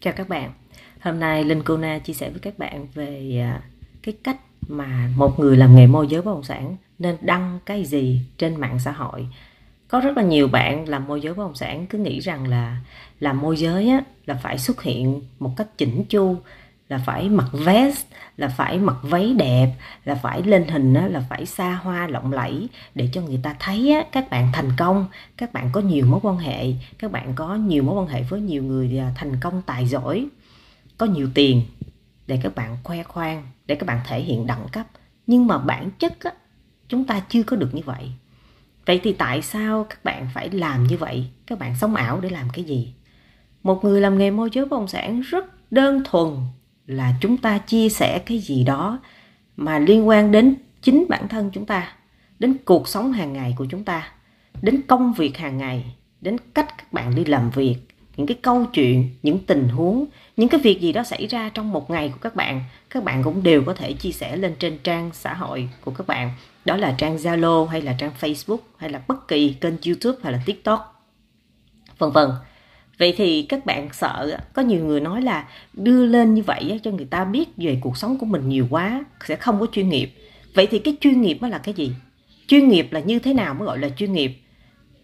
Chào các bạn. Hôm nay Linh Cô Na chia sẻ với các bạn về à, cái cách mà một người làm nghề môi giới bất động sản nên đăng cái gì trên mạng xã hội. Có rất là nhiều bạn làm môi giới bất động sản cứ nghĩ rằng là làm môi giới á, là phải xuất hiện một cách chỉnh chu, là phải mặc vest, là phải mặc váy đẹp, là phải lên hình là phải xa hoa lộng lẫy để cho người ta thấy các bạn thành công, các bạn có nhiều mối quan hệ, các bạn có nhiều mối quan hệ với nhiều người à, thành công tài giỏi, có nhiều tiền để các bạn khoe khoang, để các bạn thể hiện đẳng cấp. Nhưng mà bản chất á, chúng ta chưa có được như vậy. Vậy thì tại sao các bạn phải làm như vậy? Các bạn sống ảo để làm cái gì? Một người làm nghề môi giới bất động sản rất đơn thuần là chúng ta chia sẻ cái gì đó mà liên quan đến chính bản thân chúng ta, đến cuộc sống hàng ngày của chúng ta, đến công việc hàng ngày, đến cách các bạn đi làm việc, những cái câu chuyện, những tình huống, những cái việc gì đó xảy ra trong một ngày của các bạn các bạn cũng đều có thể chia sẻ lên trên trang xã hội của các bạn. Đó là trang zalo hay là trang facebook hay là bất kỳ kênh youtube hay là tiktok, vân vân vậy thì các bạn sợ có nhiều người nói là đưa lên như vậy cho người ta biết về cuộc sống của mình nhiều quá, sẽ không có chuyên nghiệp. Vậy thì cái chuyên nghiệp đó là cái gì? Chuyên nghiệp là như thế nào mới gọi là chuyên nghiệp?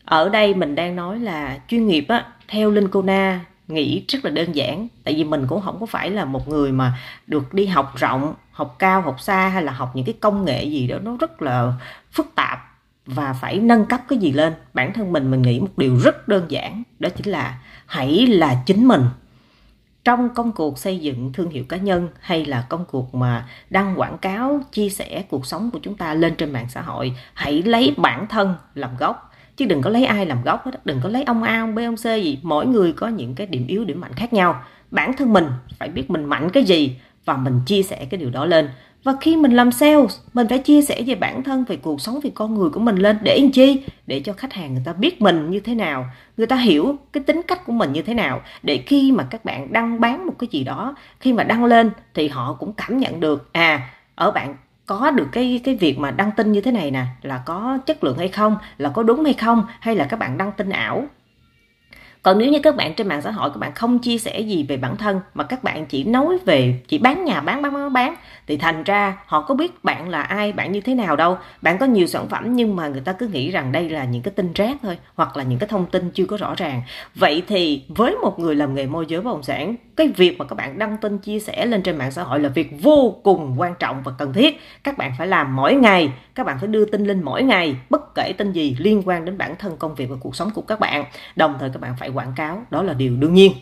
Ở đây mình đang nói là chuyên nghiệp á, theo linh cô na nghĩ rất là đơn giản, tại vì mình cũng không có phải là một người mà được đi học rộng, học cao, học xa hay là học những cái công nghệ gì đó, nó rất là phức tạp và phải nâng cấp cái gì lên. Bản thân mình mình nghĩ một điều rất đơn giản, đó chính là hãy là chính mình. Trong công cuộc xây dựng thương hiệu cá nhân hay là công cuộc mà đăng quảng cáo, chia sẻ cuộc sống của chúng ta lên trên mạng xã hội, hãy lấy bản thân làm gốc. Chứ đừng có lấy ai làm gốc hết đừng có lấy ông A, ông B, ông C gì, mỗi người có những cái điểm yếu, điểm mạnh khác nhau. Bản thân mình phải biết mình mạnh cái gì và mình chia sẻ cái điều đó lên. Và khi mình làm sales, mình phải chia sẻ về bản thân, về cuộc sống, về con người của mình lên. Để làm chi? Để cho khách hàng người ta biết mình như thế nào. Người ta hiểu cái tính cách của mình như thế nào. Để khi mà các bạn đăng bán một cái gì đó, khi mà đăng lên thì họ cũng cảm nhận được à ở bạn có được cái cái việc mà đăng tin như thế này nè. Là có chất lượng hay không? Là có đúng hay không? Hay là các bạn đăng tin ảo? Còn nếu như các bạn trên mạng xã hội các bạn không chia sẻ gì về bản thân mà các bạn chỉ nói về, chỉ bán nhà, bán bán bán bán, thì thành ra họ có biết bạn là ai, bạn như thế nào đâu. Bạn có nhiều sản phẩm nhưng mà người ta cứ nghĩ rằng đây là những cái tin rác thôi, hoặc là những cái thông tin chưa có rõ ràng. Vậy thì với một người làm nghề môi giới bất động sản, cái việc mà các bạn đăng tin chia sẻ lên trên mạng xã hội là việc vô cùng quan trọng và cần thiết. Các bạn phải làm mỗi ngày, các bạn phải đưa tin lên mỗi ngày, bất kể tin gì liên quan đến bản thân, công việc và cuộc sống của các bạn. Đồng thời các bạn phải quảng cáo đó là điều đương nhiên.